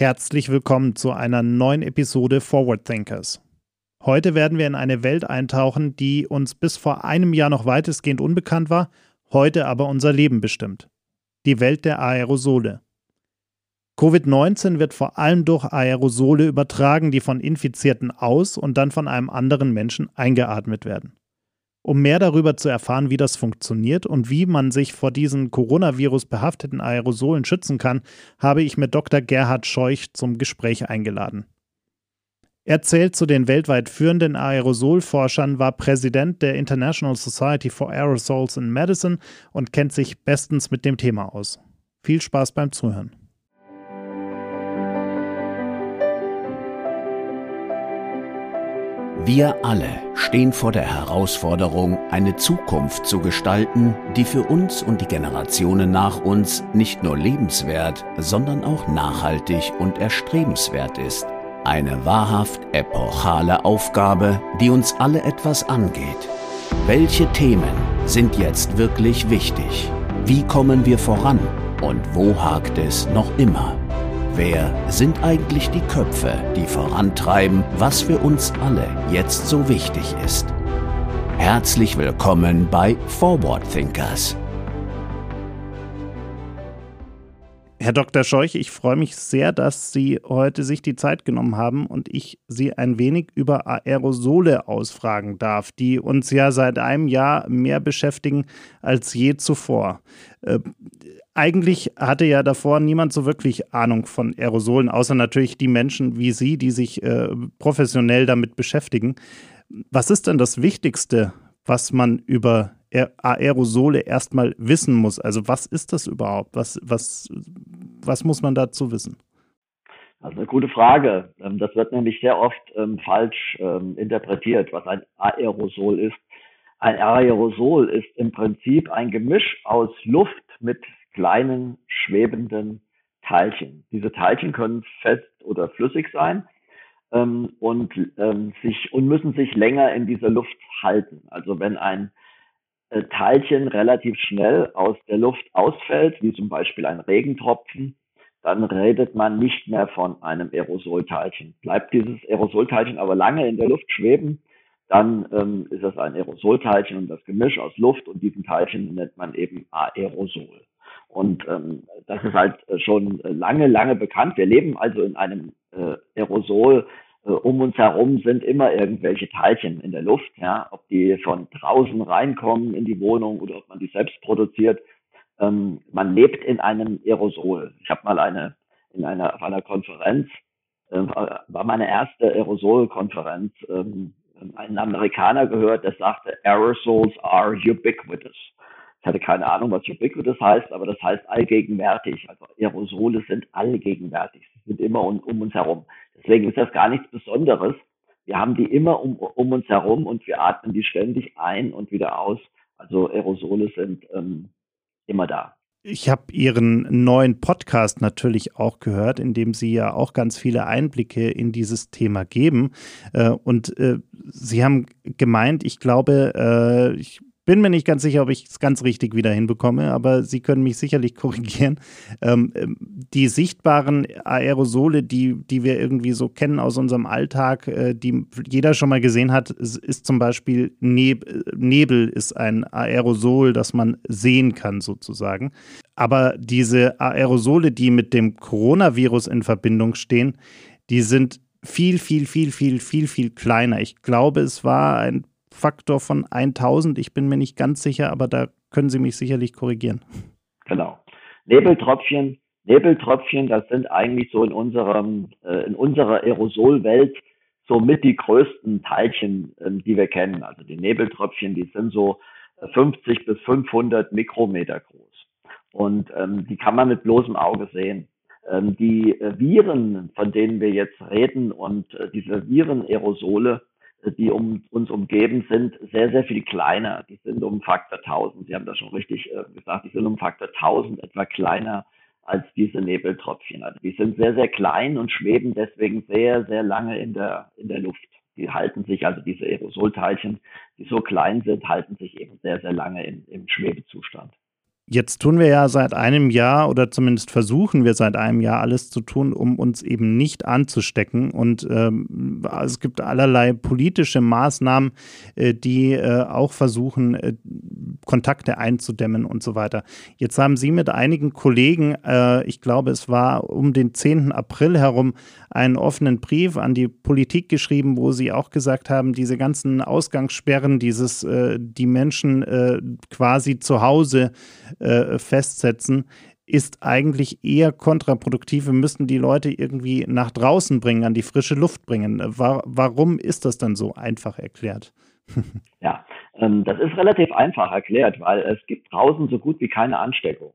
Herzlich willkommen zu einer neuen Episode Forward Thinkers. Heute werden wir in eine Welt eintauchen, die uns bis vor einem Jahr noch weitestgehend unbekannt war, heute aber unser Leben bestimmt. Die Welt der Aerosole. Covid-19 wird vor allem durch Aerosole übertragen, die von Infizierten aus und dann von einem anderen Menschen eingeatmet werden. Um mehr darüber zu erfahren, wie das funktioniert und wie man sich vor diesen Coronavirus behafteten Aerosolen schützen kann, habe ich mit Dr. Gerhard Scheuch zum Gespräch eingeladen. Er zählt zu den weltweit führenden Aerosolforschern, war Präsident der International Society for Aerosols in Medicine und kennt sich bestens mit dem Thema aus. Viel Spaß beim Zuhören. Wir alle stehen vor der Herausforderung, eine Zukunft zu gestalten, die für uns und die Generationen nach uns nicht nur lebenswert, sondern auch nachhaltig und erstrebenswert ist. Eine wahrhaft epochale Aufgabe, die uns alle etwas angeht. Welche Themen sind jetzt wirklich wichtig? Wie kommen wir voran? Und wo hakt es noch immer? Wer sind eigentlich die Köpfe, die vorantreiben, was für uns alle jetzt so wichtig ist? Herzlich willkommen bei Forward Thinkers. Herr Dr. Scheuch, ich freue mich sehr, dass Sie heute sich die Zeit genommen haben und ich Sie ein wenig über Aerosole ausfragen darf, die uns ja seit einem Jahr mehr beschäftigen als je zuvor. Äh, eigentlich hatte ja davor niemand so wirklich Ahnung von Aerosolen, außer natürlich die Menschen wie Sie, die sich äh, professionell damit beschäftigen. Was ist denn das Wichtigste, was man über Aerosole erstmal wissen muss? Also was ist das überhaupt? Was, was, was muss man dazu wissen? Also eine gute Frage. Ähm, das wird nämlich sehr oft ähm, falsch ähm, interpretiert, was ein Aerosol ist. Ein Aerosol ist im Prinzip ein Gemisch aus Luft mit kleinen schwebenden Teilchen. Diese Teilchen können fest oder flüssig sein ähm, und ähm, sich und müssen sich länger in dieser Luft halten. Also wenn ein Teilchen relativ schnell aus der Luft ausfällt, wie zum Beispiel ein Regentropfen, dann redet man nicht mehr von einem Aerosolteilchen. Bleibt dieses Aerosolteilchen aber lange in der Luft schweben, dann ähm, ist das ein Aerosolteilchen und das Gemisch aus Luft und diesen Teilchen nennt man eben Aerosol. Und ähm, das ist halt äh, schon lange, lange bekannt. Wir leben also in einem äh, Aerosol. Äh, um uns herum sind immer irgendwelche Teilchen in der Luft, ja, ob die von draußen reinkommen in die Wohnung oder ob man die selbst produziert. Ähm, man lebt in einem Aerosol. Ich habe mal eine in einer auf einer Konferenz äh, war meine erste Aerosolkonferenz ähm, einen Amerikaner gehört, der sagte Aerosols are ubiquitous. Ich hatte keine Ahnung, was Ubiquitous heißt, aber das heißt allgegenwärtig. Also Aerosole sind allgegenwärtig. Sie sind immer um, um uns herum. Deswegen ist das gar nichts Besonderes. Wir haben die immer um, um uns herum und wir atmen die ständig ein und wieder aus. Also Aerosole sind ähm, immer da. Ich habe Ihren neuen Podcast natürlich auch gehört, in dem Sie ja auch ganz viele Einblicke in dieses Thema geben. Äh, und äh, Sie haben gemeint, ich glaube, äh, ich bin mir nicht ganz sicher, ob ich es ganz richtig wieder hinbekomme, aber Sie können mich sicherlich korrigieren. Ähm, ähm, die sichtbaren Aerosole, die, die wir irgendwie so kennen aus unserem Alltag, äh, die jeder schon mal gesehen hat, ist zum Beispiel Neb Nebel ist ein Aerosol, das man sehen kann sozusagen. Aber diese Aerosole, die mit dem Coronavirus in Verbindung stehen, die sind viel, viel, viel, viel, viel, viel kleiner. Ich glaube, es war ein Faktor von 1000. Ich bin mir nicht ganz sicher, aber da können Sie mich sicherlich korrigieren. Genau. Nebeltröpfchen, Nebeltröpfchen, das sind eigentlich so in unserem, äh, in unserer Aerosolwelt somit die größten Teilchen, äh, die wir kennen. Also die Nebeltröpfchen, die sind so 50 bis 500 Mikrometer groß. Und ähm, die kann man mit bloßem Auge sehen. Ähm, die äh, Viren, von denen wir jetzt reden und äh, diese Virenaerosole, die um uns umgeben, sind sehr, sehr viel kleiner. Die sind um Faktor 1000. Sie haben das schon richtig äh, gesagt. Die sind um Faktor 1000 etwa kleiner als diese Nebeltröpfchen. Also die sind sehr, sehr klein und schweben deswegen sehr, sehr lange in der, in der Luft. Die halten sich, also diese Aerosolteilchen, die so klein sind, halten sich eben sehr, sehr lange in, im Schwebezustand. Jetzt tun wir ja seit einem Jahr oder zumindest versuchen wir seit einem Jahr alles zu tun, um uns eben nicht anzustecken. Und ähm, es gibt allerlei politische Maßnahmen, äh, die äh, auch versuchen, äh, Kontakte einzudämmen und so weiter. Jetzt haben Sie mit einigen Kollegen, äh, ich glaube, es war um den 10. April herum, einen offenen Brief an die Politik geschrieben, wo Sie auch gesagt haben, diese ganzen Ausgangssperren, dieses, äh, die Menschen äh, quasi zu Hause äh, festsetzen, ist eigentlich eher kontraproduktiv. Wir müssten die Leute irgendwie nach draußen bringen, an die frische Luft bringen. War, warum ist das dann so einfach erklärt? ja, ähm, das ist relativ einfach erklärt, weil es gibt draußen so gut wie keine Ansteckung.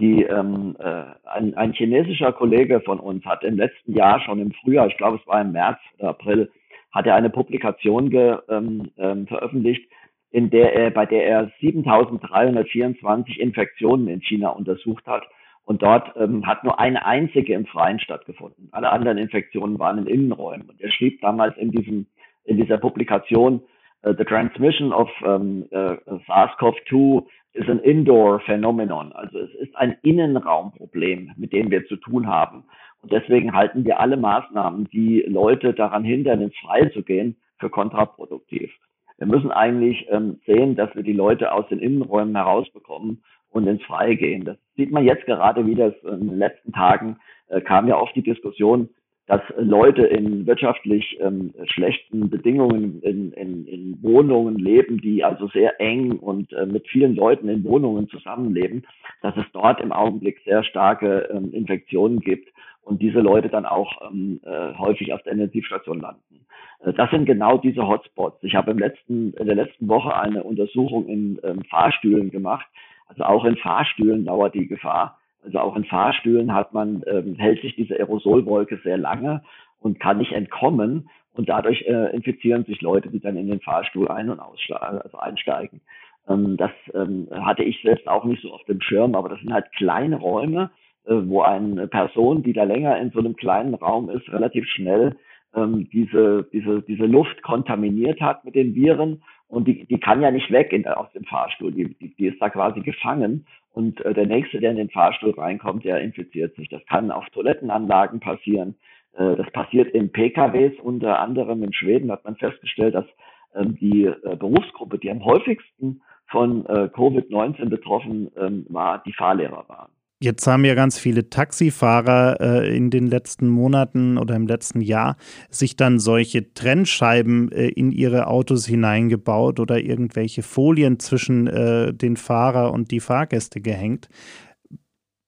Die, ähm, äh, ein, ein chinesischer Kollege von uns hat im letzten Jahr schon im Frühjahr, ich glaube es war im März oder April, hat er eine Publikation ge, ähm, ähm, veröffentlicht, in der er, bei der er 7324 Infektionen in China untersucht hat. Und dort ähm, hat nur eine einzige im Freien stattgefunden. Alle anderen Infektionen waren in Innenräumen. Und er schrieb damals in diesem, in dieser Publikation, uh, the transmission of um, uh, SARS-CoV-2 is an indoor phenomenon. Also es ist ein Innenraumproblem, mit dem wir zu tun haben. Und deswegen halten wir alle Maßnahmen, die Leute daran hindern, ins Freie zu gehen, für kontraproduktiv. Wir müssen eigentlich ähm, sehen, dass wir die Leute aus den Innenräumen herausbekommen und ins Freie gehen. Das sieht man jetzt gerade wieder in den letzten Tagen äh, kam ja oft die Diskussion, dass Leute in wirtschaftlich ähm, schlechten Bedingungen in, in, in Wohnungen leben, die also sehr eng und äh, mit vielen Leuten in Wohnungen zusammenleben, dass es dort im Augenblick sehr starke ähm, Infektionen gibt und diese Leute dann auch ähm, äh, häufig auf der Intensivstation landen. Äh, das sind genau diese Hotspots. Ich habe im letzten, in der letzten Woche eine Untersuchung in ähm, Fahrstühlen gemacht. Also auch in Fahrstühlen dauert die Gefahr. Also auch in Fahrstühlen hat man, ähm, hält sich diese Aerosolwolke sehr lange und kann nicht entkommen. Und dadurch äh, infizieren sich Leute, die dann in den Fahrstuhl ein- und also einsteigen. Ähm, das ähm, hatte ich selbst auch nicht so auf dem Schirm, aber das sind halt kleine Räume, äh, wo eine Person, die da länger in so einem kleinen Raum ist, relativ schnell ähm, diese, diese, diese Luft kontaminiert hat mit den Viren und die, die kann ja nicht weg in, aus dem Fahrstuhl, die, die, die ist da quasi gefangen und äh, der Nächste, der in den Fahrstuhl reinkommt, der infiziert sich. Das kann auf Toilettenanlagen passieren, äh, das passiert in PKWs, unter anderem in Schweden hat man festgestellt, dass ähm, die äh, Berufsgruppe, die am häufigsten von äh, Covid-19 betroffen ähm, war, die Fahrlehrer waren. Jetzt haben ja ganz viele Taxifahrer äh, in den letzten Monaten oder im letzten Jahr sich dann solche Trennscheiben äh, in ihre Autos hineingebaut oder irgendwelche Folien zwischen äh, den Fahrer und die Fahrgäste gehängt.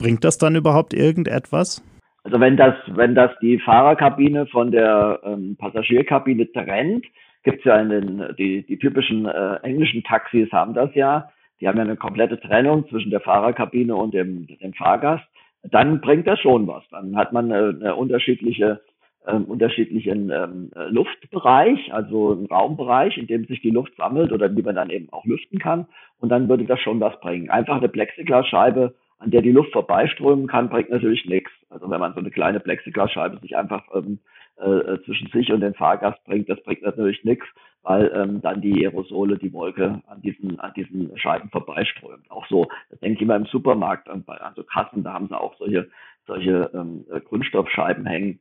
Bringt das dann überhaupt irgendetwas? Also wenn das, wenn das die Fahrerkabine von der ähm, Passagierkabine trennt, gibt es ja in den, die, die typischen äh, englischen Taxis haben das ja die haben ja eine komplette Trennung zwischen der Fahrerkabine und dem, dem Fahrgast, dann bringt das schon was. Dann hat man eine, eine unterschiedliche ähm, unterschiedlichen ähm, Luftbereich, also einen Raumbereich, in dem sich die Luft sammelt oder die man dann eben auch lüften kann. Und dann würde das schon was bringen. Einfach eine Plexiglasscheibe, an der die Luft vorbeiströmen kann, bringt natürlich nichts. Also wenn man so eine kleine Plexiglasscheibe sich einfach ähm, äh, zwischen sich und den Fahrgast bringt, das bringt natürlich nichts weil ähm, dann die Aerosole, die Wolke an diesen, an diesen Scheiben vorbeiströmt. Auch so, das denke ich immer im Supermarkt, an, an so Kassen, da haben sie auch solche, solche ähm, Kunststoffscheiben hängen.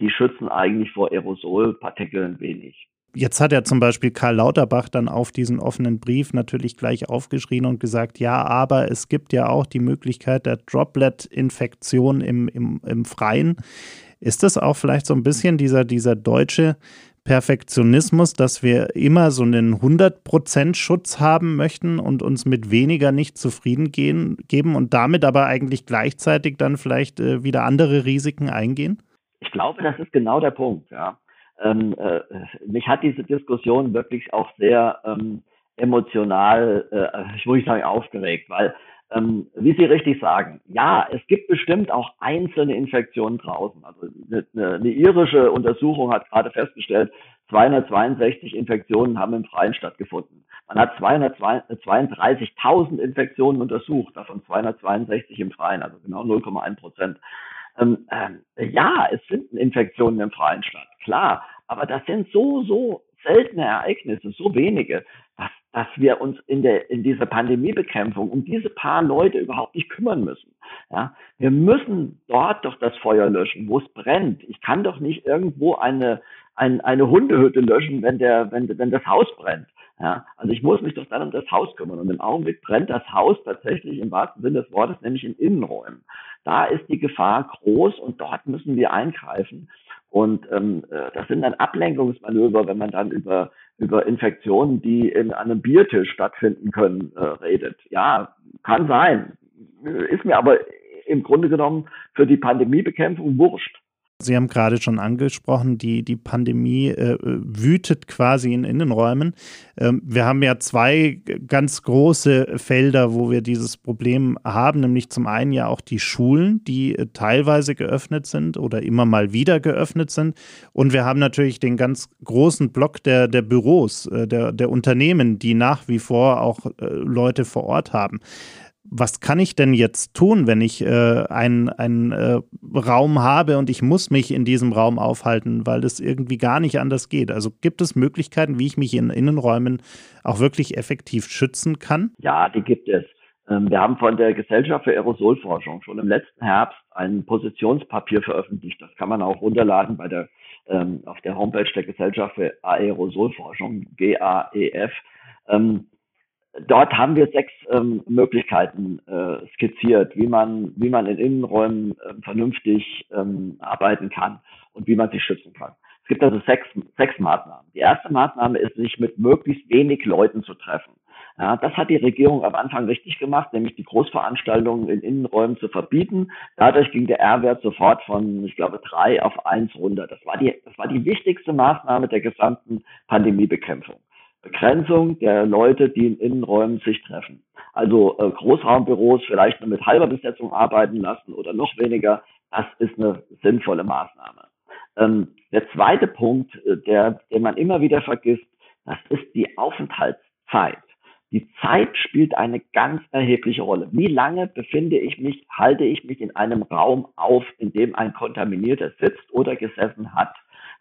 Die schützen eigentlich vor Aerosolpartikeln wenig. Jetzt hat er zum Beispiel Karl Lauterbach dann auf diesen offenen Brief natürlich gleich aufgeschrien und gesagt, ja, aber es gibt ja auch die Möglichkeit der Droplet-Infektion im, im, im Freien. Ist das auch vielleicht so ein bisschen dieser, dieser deutsche Perfektionismus, dass wir immer so einen 100% Schutz haben möchten und uns mit weniger nicht zufrieden gehen, geben und damit aber eigentlich gleichzeitig dann vielleicht äh, wieder andere Risiken eingehen? Ich glaube, das ist genau der Punkt, ja. Ähm, äh, mich hat diese Diskussion wirklich auch sehr ähm, emotional, äh, ich würde sagen, aufgeregt, weil ähm, wie Sie richtig sagen, ja, es gibt bestimmt auch einzelne Infektionen draußen. Also eine, eine irische Untersuchung hat gerade festgestellt, 262 Infektionen haben im Freien stattgefunden. Man hat 232.000 Infektionen untersucht, davon 262 im Freien, also genau 0,1 Prozent. Ähm, ähm, ja, es finden Infektionen im Freien statt, klar, aber das sind so, so seltene Ereignisse, so wenige, das, dass wir uns in der in dieser Pandemiebekämpfung um diese paar Leute überhaupt nicht kümmern müssen. Ja, wir müssen dort doch das Feuer löschen, wo es brennt. Ich kann doch nicht irgendwo eine ein, eine Hundehütte löschen, wenn der wenn wenn das Haus brennt. Ja, also ich muss mich doch dann um das Haus kümmern. Und im Augenblick brennt das Haus tatsächlich im wahrsten Sinne des Wortes, nämlich in Innenräumen. Da ist die Gefahr groß und dort müssen wir eingreifen. Und ähm, äh, das sind dann Ablenkungsmanöver, wenn man dann über, über Infektionen, die in einem Biertisch stattfinden können, äh, redet. Ja, kann sein. Ist mir aber im Grunde genommen für die Pandemiebekämpfung wurscht. Sie haben gerade schon angesprochen, die, die Pandemie äh, wütet quasi in Innenräumen. Ähm, wir haben ja zwei ganz große Felder, wo wir dieses Problem haben, nämlich zum einen ja auch die Schulen, die äh, teilweise geöffnet sind oder immer mal wieder geöffnet sind. Und wir haben natürlich den ganz großen Block der, der Büros, äh, der, der Unternehmen, die nach wie vor auch äh, Leute vor Ort haben was kann ich denn jetzt tun, wenn ich äh, einen, einen äh, Raum habe und ich muss mich in diesem Raum aufhalten, weil es irgendwie gar nicht anders geht? Also gibt es Möglichkeiten, wie ich mich in Innenräumen auch wirklich effektiv schützen kann? Ja, die gibt es. Ähm, wir haben von der Gesellschaft für Aerosolforschung schon im letzten Herbst ein Positionspapier veröffentlicht. Das kann man auch runterladen bei der, ähm, auf der Homepage der Gesellschaft für Aerosolforschung, GAEF. Ähm, dort haben wir sechs ähm, Möglichkeiten äh, skizziert, wie man, wie man in Innenräumen äh, vernünftig ähm, arbeiten kann und wie man sich schützen kann. Es gibt also sechs, sechs Maßnahmen. Die erste Maßnahme ist, sich mit möglichst wenig Leuten zu treffen. Ja, das hat die Regierung am Anfang richtig gemacht, nämlich die Großveranstaltungen in Innenräumen zu verbieten. Dadurch ging der R-Wert sofort von, ich glaube, drei auf eins runter. Das war die, das war die wichtigste Maßnahme der gesamten Pandemiebekämpfung. Begrenzung der Leute, die in Innenräumen sich treffen. Also äh, Großraumbüros vielleicht nur mit halber Besetzung arbeiten lassen oder noch weniger, das ist eine sinnvolle Maßnahme. Ähm, der zweite Punkt, äh, der, den man immer wieder vergisst, das ist die Aufenthaltszeit. Die Zeit spielt eine ganz erhebliche Rolle. Wie lange befinde ich mich, halte ich mich in einem Raum auf, in dem ein Kontaminierter sitzt oder gesessen hat?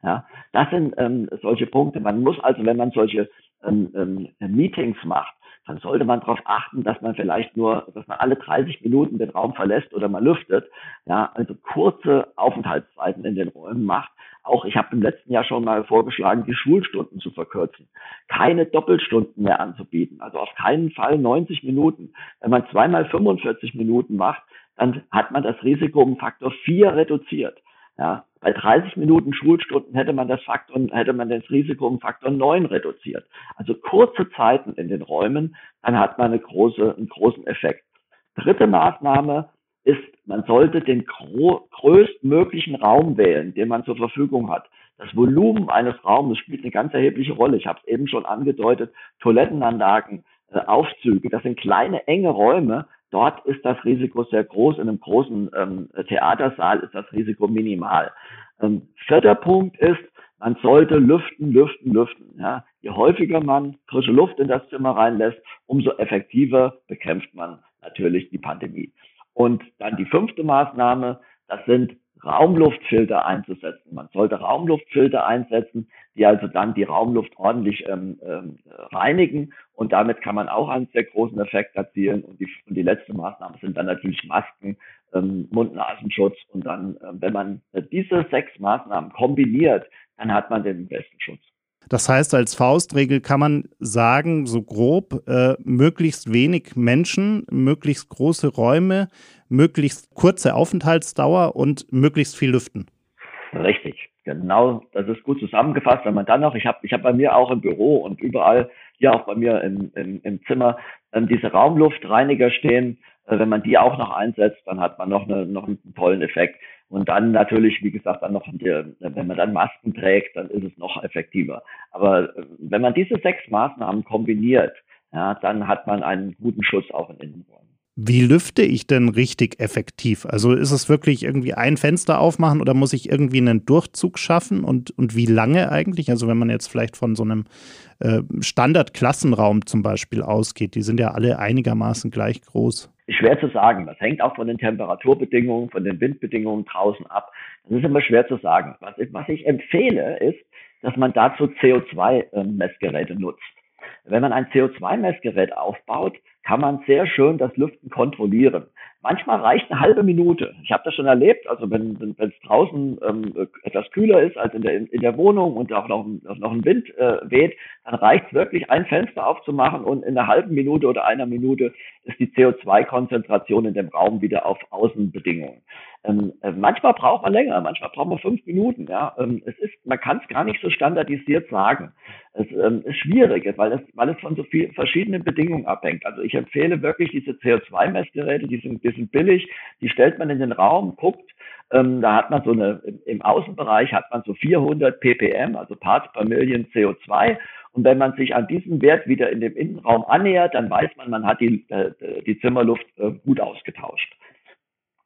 Ja, das sind ähm, solche Punkte. Man muss also, wenn man solche ähm, ähm, Meetings macht, dann sollte man darauf achten, dass man vielleicht nur, dass man alle 30 Minuten den Raum verlässt oder mal lüftet. Ja, also kurze Aufenthaltszeiten in den Räumen macht. Auch ich habe im letzten Jahr schon mal vorgeschlagen, die Schulstunden zu verkürzen. Keine Doppelstunden mehr anzubieten. Also auf keinen Fall 90 Minuten. Wenn man zweimal 45 Minuten macht, dann hat man das Risiko um Faktor 4 reduziert. Ja, bei 30 Minuten Schulstunden hätte man das Faktor, hätte man das Risiko um Faktor 9 reduziert. Also kurze Zeiten in den Räumen, dann hat man eine große, einen großen Effekt. Dritte Maßnahme ist, man sollte den größtmöglichen Raum wählen, den man zur Verfügung hat. Das Volumen eines Raumes spielt eine ganz erhebliche Rolle. Ich habe es eben schon angedeutet, Toilettenanlagen, äh, Aufzüge, das sind kleine, enge Räume, Dort ist das Risiko sehr groß. In einem großen ähm, Theatersaal ist das Risiko minimal. Ähm, vierter Punkt ist, man sollte lüften, lüften, lüften. Ja. Je häufiger man frische Luft in das Zimmer reinlässt, umso effektiver bekämpft man natürlich die Pandemie. Und dann die fünfte Maßnahme, das sind Raumluftfilter einzusetzen. Man sollte Raumluftfilter einsetzen, die also dann die Raumluft ordentlich ähm, ähm, reinigen und damit kann man auch einen sehr großen Effekt erzielen. Und die, und die letzte Maßnahme sind dann natürlich Masken, ähm, Mund-Nasenschutz und dann, äh, wenn man diese sechs Maßnahmen kombiniert, dann hat man den besten Schutz. Das heißt, als Faustregel kann man sagen, so grob, äh, möglichst wenig Menschen, möglichst große Räume, möglichst kurze Aufenthaltsdauer und möglichst viel lüften. Richtig, genau. Das ist gut zusammengefasst. Wenn man dann noch, ich habe ich hab bei mir auch im Büro und überall, hier auch bei mir im, im, im Zimmer, ähm, diese Raumluftreiniger stehen. Äh, wenn man die auch noch einsetzt, dann hat man noch, eine, noch einen tollen Effekt. Und dann natürlich, wie gesagt, dann noch, wenn man dann Masken trägt, dann ist es noch effektiver. Aber äh, wenn man diese sechs Maßnahmen kombiniert, ja, dann hat man einen guten Schutz auch in Innenräumen. Wie lüfte ich denn richtig effektiv? Also ist es wirklich irgendwie ein Fenster aufmachen oder muss ich irgendwie einen Durchzug schaffen und, und wie lange eigentlich? Also wenn man jetzt vielleicht von so einem äh, Standardklassenraum zum Beispiel ausgeht, die sind ja alle einigermaßen gleich groß. Schwer zu sagen. Das hängt auch von den Temperaturbedingungen, von den Windbedingungen draußen ab. Das ist immer schwer zu sagen. Was was ich empfehle, ist, dass man dazu CO2-Messgeräte nutzt. Wenn man ein CO2-Messgerät aufbaut, kann man sehr schön das Lüften kontrollieren. Manchmal reicht eine halbe Minute. Ich habe das schon erlebt, also wenn es wenn, draußen ähm, etwas kühler ist als in der, in der Wohnung und auch noch, noch ein Wind äh, weht, dann reicht wirklich, ein Fenster aufzumachen und in einer halben Minute oder einer Minute ist die CO2-Konzentration in dem Raum wieder auf Außenbedingungen. Ähm, äh, manchmal braucht man länger, manchmal braucht man fünf Minuten. Ja, ähm, es ist, man kann es gar nicht so standardisiert sagen. Es ähm, ist schwierig, weil es, weil es von so vielen verschiedenen Bedingungen abhängt. Also ich empfehle wirklich diese CO2-Messgeräte, die sind, die sind billig, die stellt man in den Raum, guckt, ähm, da hat man so eine, im Außenbereich hat man so 400 ppm, also Parts per Million CO2. Und wenn man sich an diesen Wert wieder in dem Innenraum annähert, dann weiß man, man hat die, äh, die Zimmerluft äh, gut ausgetauscht.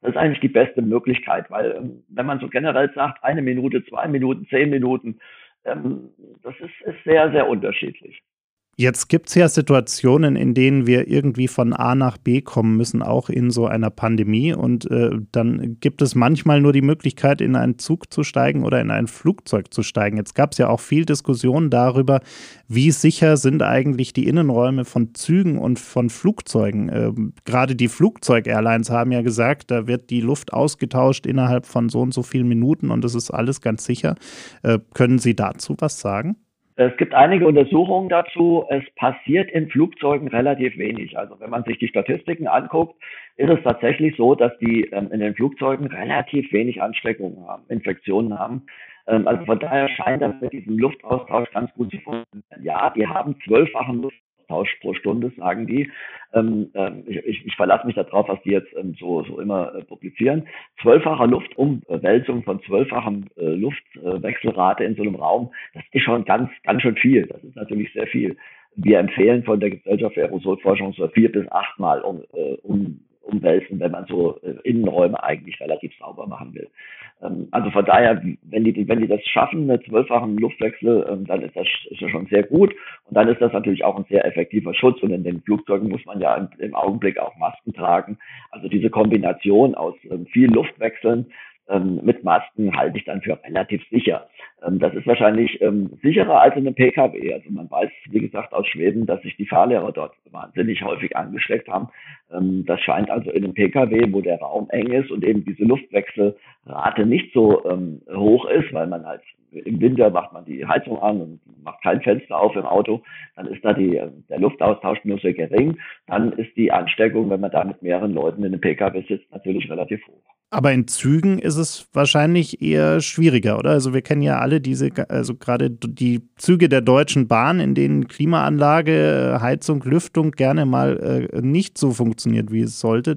Das ist eigentlich die beste Möglichkeit, weil ähm, wenn man so generell sagt, eine Minute, zwei Minuten, zehn Minuten, ähm, das ist, ist sehr, sehr unterschiedlich. Jetzt gibt es ja Situationen, in denen wir irgendwie von A nach B kommen müssen, auch in so einer Pandemie. Und äh, dann gibt es manchmal nur die Möglichkeit, in einen Zug zu steigen oder in ein Flugzeug zu steigen. Jetzt gab es ja auch viel Diskussion darüber, wie sicher sind eigentlich die Innenräume von Zügen und von Flugzeugen. Äh, Gerade die Flugzeug-Airlines haben ja gesagt, da wird die Luft ausgetauscht innerhalb von so und so vielen Minuten und das ist alles ganz sicher. Äh, können Sie dazu was sagen? Es gibt einige Untersuchungen dazu. Es passiert in Flugzeugen relativ wenig. Also wenn man sich die Statistiken anguckt, ist es tatsächlich so, dass die ähm, in den Flugzeugen relativ wenig Ansteckungen haben, Infektionen haben. Ähm, also von daher scheint das mit diesem Luftaustausch ganz gut zu funktionieren. Ja, die haben zwölffachen Luft Austausch pro Stunde, sagen die. Ähm, ähm, ich, ich, ich verlasse mich darauf, was die jetzt ähm, so, so immer äh, publizieren. Zwölffacher Luftumwälzung von zwölffachem äh, Luftwechselrate in so einem Raum, das ist schon ganz, ganz schön viel. Das ist natürlich sehr viel. Wir empfehlen von der Gesellschaft für Aerosolforschung so vier bis achtmal um, äh, um umwälzen, wenn man so äh, Innenräume eigentlich relativ sauber machen will. Ähm, also von daher, wenn die, wenn die das schaffen mit zwölfachem Luftwechsel, ähm, dann ist das, ist das schon sehr gut. Und dann ist das natürlich auch ein sehr effektiver Schutz. Und in den Flugzeugen muss man ja im, im Augenblick auch Masken tragen. Also diese Kombination aus ähm, viel Luftwechseln ähm, mit Masken halte ich dann für relativ sicher. Ähm, das ist wahrscheinlich ähm, sicherer als in einem Pkw. Also man weiß, wie gesagt, aus Schweden, dass sich die Fahrlehrer dort wahnsinnig häufig angesteckt haben. Ähm, das scheint also in einem Pkw, wo der Raum eng ist und eben diese Luftwechselrate nicht so ähm, hoch ist, weil man halt im Winter macht man die Heizung an und macht kein Fenster auf im Auto, dann ist da die, der Luftaustausch nur sehr gering. Dann ist die Ansteckung, wenn man da mit mehreren Leuten in einem Pkw sitzt, natürlich relativ hoch. Aber in Zügen ist es wahrscheinlich eher schwieriger, oder? Also wir kennen ja alle diese, also gerade die Züge der Deutschen Bahn, in denen Klimaanlage, Heizung, Lüftung gerne mal äh, nicht so funktioniert, wie es sollte.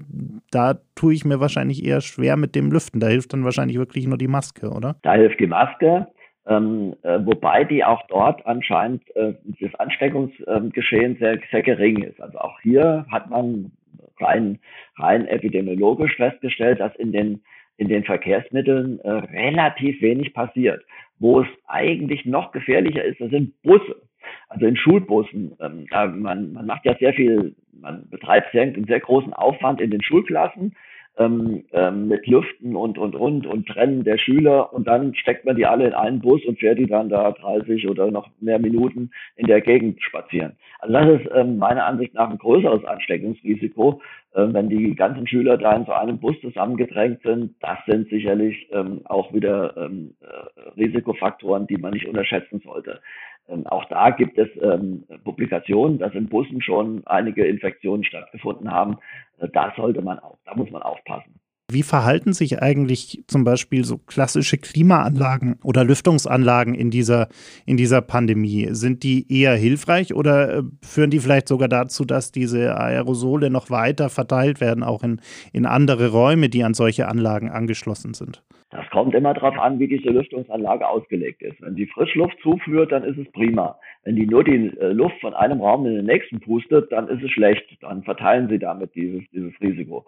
Da tue ich mir wahrscheinlich eher schwer mit dem Lüften. Da hilft dann wahrscheinlich wirklich nur die Maske, oder? Da hilft die Maske. Ähm, äh, wobei die auch dort anscheinend äh, das Ansteckungsgeschehen sehr, sehr gering ist. Also auch hier hat man rein, rein epidemiologisch festgestellt, dass in den, in den Verkehrsmitteln äh, relativ wenig passiert. Wo es eigentlich noch gefährlicher ist, das sind Busse. Also in Schulbussen. Ähm, man, man macht ja sehr viel, man betreibt sehr, einen sehr großen Aufwand in den Schulklassen ähm, ähm, mit Lüften und, und, und, und Trennen der Schüler und dann steckt man die alle in einen Bus und fährt die dann da 30 oder noch mehr Minuten in der Gegend spazieren. Also das ist ähm, meiner Ansicht nach ein größeres Ansteckungsrisiko, äh, wenn die ganzen Schüler da in so einem Bus zusammengedrängt sind. Das sind sicherlich ähm, auch wieder ähm, äh, Risikofaktoren, die man nicht unterschätzen sollte. Ähm, auch da gibt es ähm, Publikationen, dass in Bussen schon einige Infektionen stattgefunden haben. Äh, da sollte man auch, da muss man aufpassen. Wie verhalten sich eigentlich zum Beispiel so klassische Klimaanlagen oder Lüftungsanlagen in dieser, in dieser Pandemie? Sind die eher hilfreich oder äh, führen die vielleicht sogar dazu, dass diese Aerosole noch weiter verteilt werden, auch in, in andere Räume, die an solche Anlagen angeschlossen sind? Das kommt immer darauf an, wie diese Lüftungsanlage ausgelegt ist. Wenn die Frischluft zuführt, dann ist es prima. Wenn die nur die äh, Luft von einem Raum in den nächsten pustet, dann ist es schlecht. Dann verteilen sie damit dieses, dieses Risiko.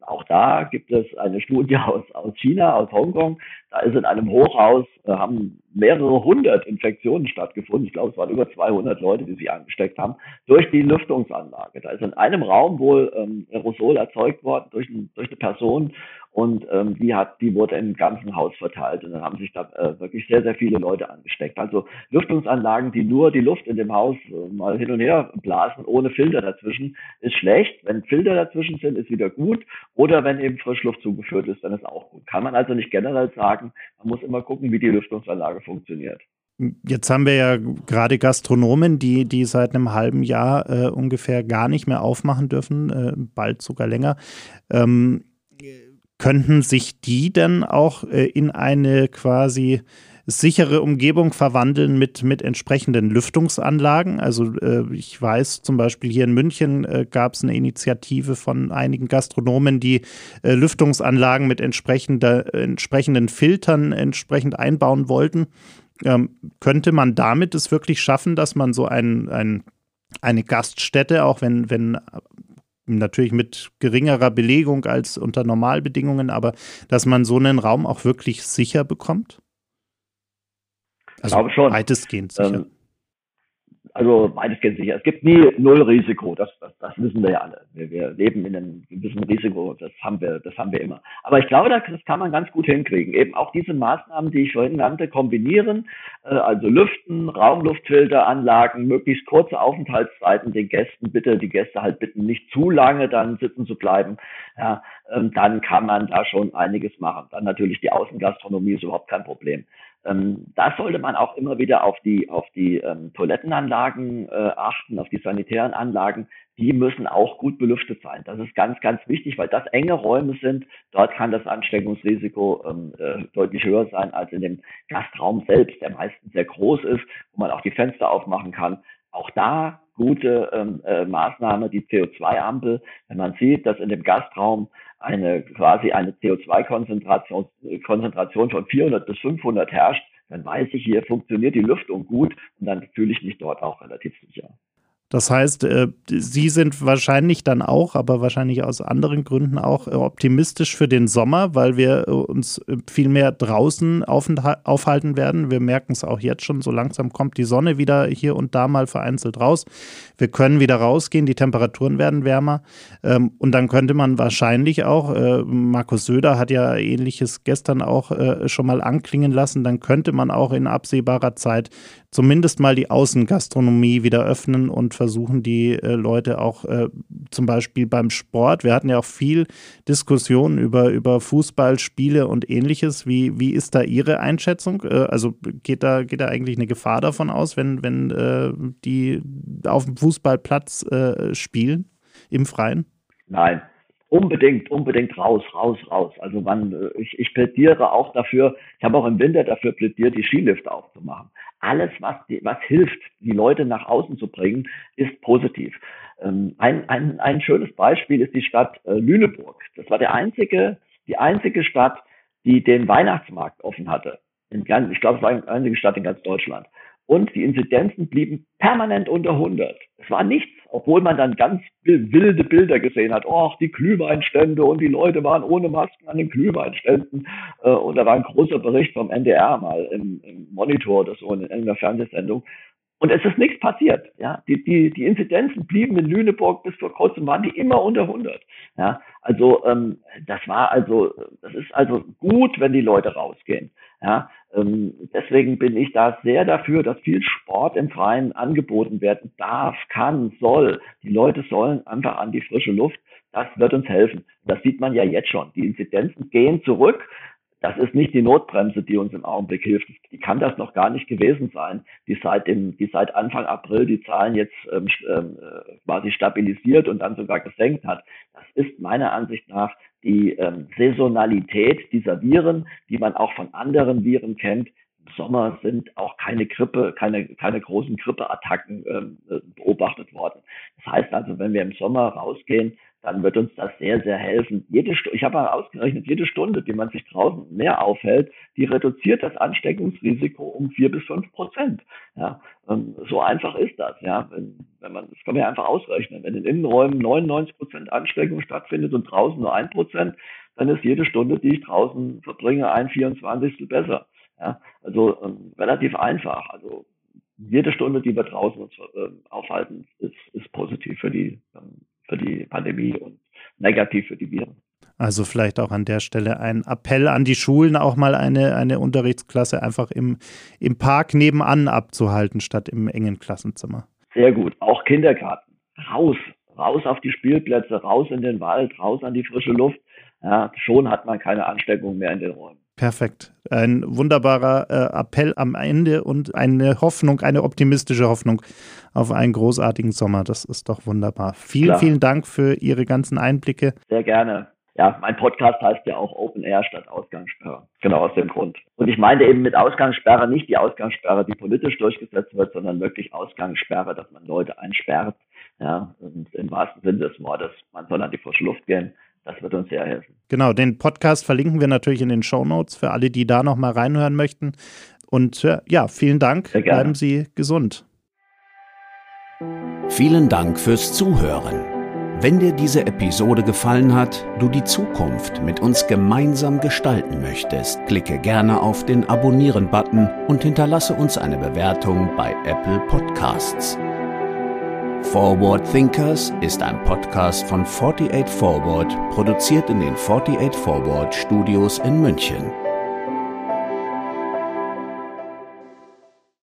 Auch da gibt es eine Studie aus, aus China, aus Hongkong. Da ist in einem Hochhaus, äh, haben mehrere hundert Infektionen stattgefunden. Ich glaube, es waren über 200 Leute, die sich angesteckt haben, durch die Lüftungsanlage. Da ist in einem Raum wohl ähm, Aerosol erzeugt worden durch, ein, durch eine Person und ähm, die hat, die wurde im ganzen Haus verteilt und dann haben sich da äh, wirklich sehr, sehr viele Leute angesteckt. Also Lüftungsanlagen, die nur die Luft in dem Haus äh, mal hin und her blasen, ohne Filter dazwischen, ist schlecht. Wenn Filter dazwischen sind, ist wieder gut. Oder wenn eben Frischluft zugeführt ist, dann ist auch gut. Kann man also nicht generell sagen. Man muss immer gucken, wie die Lüftungsanlage funktioniert. Jetzt haben wir ja gerade Gastronomen, die, die seit einem halben Jahr äh, ungefähr gar nicht mehr aufmachen dürfen, äh, bald sogar länger. Ähm, könnten sich die denn auch äh, in eine quasi sichere Umgebung verwandeln mit, mit entsprechenden Lüftungsanlagen. Also äh, ich weiß zum Beispiel hier in München äh, gab es eine Initiative von einigen Gastronomen, die äh, Lüftungsanlagen mit entsprechender, entsprechenden Filtern entsprechend einbauen wollten. Ähm, könnte man damit es wirklich schaffen, dass man so ein, ein, eine Gaststätte, auch wenn, wenn natürlich mit geringerer Belegung als unter Normalbedingungen, aber dass man so einen Raum auch wirklich sicher bekommt? Also ich glaube schon. Weitestgehend sicher. Ähm, also weitestgehend sicher. Es gibt nie null Risiko, das, das, das wissen wir ja alle. Wir, wir leben in einem gewissen Risiko, das haben wir, das haben wir immer. Aber ich glaube, das kann man ganz gut hinkriegen. Eben auch diese Maßnahmen, die ich vorhin nannte, kombinieren, äh, also Lüften, Raumluftfilteranlagen, möglichst kurze Aufenthaltszeiten den Gästen, bitte die Gäste halt bitten, nicht zu lange dann sitzen zu bleiben. Ja, ähm, dann kann man da schon einiges machen. Dann natürlich die Außengastronomie ist überhaupt kein Problem. Ähm, da sollte man auch immer wieder auf die, auf die ähm, Toilettenanlagen äh, achten, auf die sanitären Anlagen. Die müssen auch gut belüftet sein. Das ist ganz, ganz wichtig, weil das enge Räume sind. Dort kann das Ansteckungsrisiko ähm, äh, deutlich höher sein als in dem Gastraum selbst, der meistens sehr groß ist, wo man auch die Fenster aufmachen kann. Auch da gute ähm, äh, Maßnahme, die CO2-Ampel. Wenn man sieht, dass in dem Gastraum eine quasi eine CO2-Konzentration Konzentration von 400 bis 500 herrscht, dann weiß ich, hier funktioniert die Lüftung gut und dann fühle ich mich dort auch relativ sicher. Das heißt, äh, Sie sind wahrscheinlich dann auch, aber wahrscheinlich aus anderen Gründen auch äh, optimistisch für den Sommer, weil wir äh, uns viel mehr draußen aufhalten werden. Wir merken es auch jetzt schon, so langsam kommt die Sonne wieder hier und da mal vereinzelt raus. Wir können wieder rausgehen, die Temperaturen werden wärmer. Ähm, und dann könnte man wahrscheinlich auch, Markus Söder hat ja ähnliches gestern auch schon mal anklingen lassen, dann könnte man auch in absehbarer Zeit zumindest mal die Außengastronomie wieder öffnen und versuchen, die äh, Leute auch äh, zum Beispiel beim Sport. Wir hatten ja auch viel Diskussion über, über Fußballspiele und ähnliches. Wie, wie ist da Ihre Einschätzung? Äh, also geht da, geht da eigentlich eine Gefahr davon aus, wenn, wenn äh, die auf dem Fußballplatz äh, spielen im Freien? Nein, unbedingt, unbedingt raus, raus, raus. Also man, äh, ich, ich plädiere auch dafür, ich habe auch im Winter dafür plädiert, die Skilifte aufzumachen alles, was, was hilft, die Leute nach außen zu bringen, ist positiv. Ähm, ein, ein, ein schönes Beispiel ist die Stadt äh, Lüneburg. Das war der einzige, die einzige Stadt, die den Weihnachtsmarkt offen hatte. In ganz, ich glaube, es war die einzige Stadt in ganz Deutschland und die Inzidenzen blieben permanent unter 100. Es war nichts, obwohl man dann ganz wilde Bilder gesehen hat. Oh, die Glühweinstände und die Leute waren ohne Masken an den Glühweinständen. Äh, und da war ein großer Bericht vom NDR mal im, im Monitor oder so in einer Fernsehsendung. Und es ist nichts passiert. Ja, die, die, die Inzidenzen blieben in Lüneburg bis vor kurzem waren die immer unter 100. Ja, also ähm, das war also, das ist also gut, wenn die Leute rausgehen. Ja, ähm, deswegen bin ich da sehr dafür, dass viel Sport im Freien angeboten werden darf, kann, soll. Die Leute sollen einfach an die frische Luft. Das wird uns helfen. Das sieht man ja jetzt schon. Die Inzidenzen gehen zurück. Das ist nicht die Notbremse, die uns im Augenblick hilft. Die kann das noch gar nicht gewesen sein, die seit, dem, die seit Anfang April die Zahlen jetzt ähm, ähm äh, quasi stabilisiert und dann sogar gesenkt hat. Das ist meiner Ansicht nach die ähm, Saisonalität dieser Viren, die man auch von anderen Viren kennt. Im Sommer sind auch keine Grippe, keine, keine großen Grippeattacken ähm, äh, beobachtet worden. Das heißt also, wenn wir im Sommer rausgehen, dann wird uns das sehr, sehr helfen. Jede ich habe mal ausgerechnet, jede Stunde, die man sich draußen mehr aufhält, die reduziert das Ansteckungsrisiko um vier bis fünf Prozent. Ja, ähm, so einfach ist das. Ja, wenn, wenn man, das kann man ja einfach ausrechnen. Wenn in Innenräumen 99 Prozent Ansteckung stattfindet und draußen nur ein Prozent, dann ist jede Stunde, die ich draußen verbringe, ein 24. besser. Ja, also ähm, relativ einfach. Also jede Stunde, die wir draußen uns äh, aufhalten, ist, ist positiv für die ähm, für die Pandemie und negativ für die Viren. Also vielleicht auch an der Stelle ein Appell an die Schulen, auch mal eine, eine Unterrichtsklasse einfach im, im Park nebenan abzuhalten, statt im engen Klassenzimmer. Sehr gut. Auch Kindergarten. Raus, raus auf die Spielplätze, raus in den Wald, raus an die frische Luft. Ja, schon hat man keine Ansteckung mehr in den Räumen. Perfekt. Ein wunderbarer äh, Appell am Ende und eine Hoffnung, eine optimistische Hoffnung auf einen großartigen Sommer. Das ist doch wunderbar. Vielen, Klar. vielen Dank für Ihre ganzen Einblicke. Sehr gerne. Ja, mein Podcast heißt ja auch Open Air statt Ausgangssperre. Genau aus dem Grund. Und ich meinte eben mit Ausgangssperre nicht die Ausgangssperre, die politisch durchgesetzt wird, sondern wirklich Ausgangssperre, dass man Leute einsperrt. Ja, und im wahrsten Sinne des Wortes, man soll an die frische Luft gehen. Das wird uns sehr helfen. Genau, den Podcast verlinken wir natürlich in den Show Notes für alle, die da nochmal reinhören möchten. Und äh, ja, vielen Dank. Bleiben Sie gesund. Vielen Dank fürs Zuhören. Wenn dir diese Episode gefallen hat, du die Zukunft mit uns gemeinsam gestalten möchtest, klicke gerne auf den Abonnieren-Button und hinterlasse uns eine Bewertung bei Apple Podcasts. Forward Thinkers ist ein Podcast von 48 Forward, produziert in den 48 Forward Studios in München.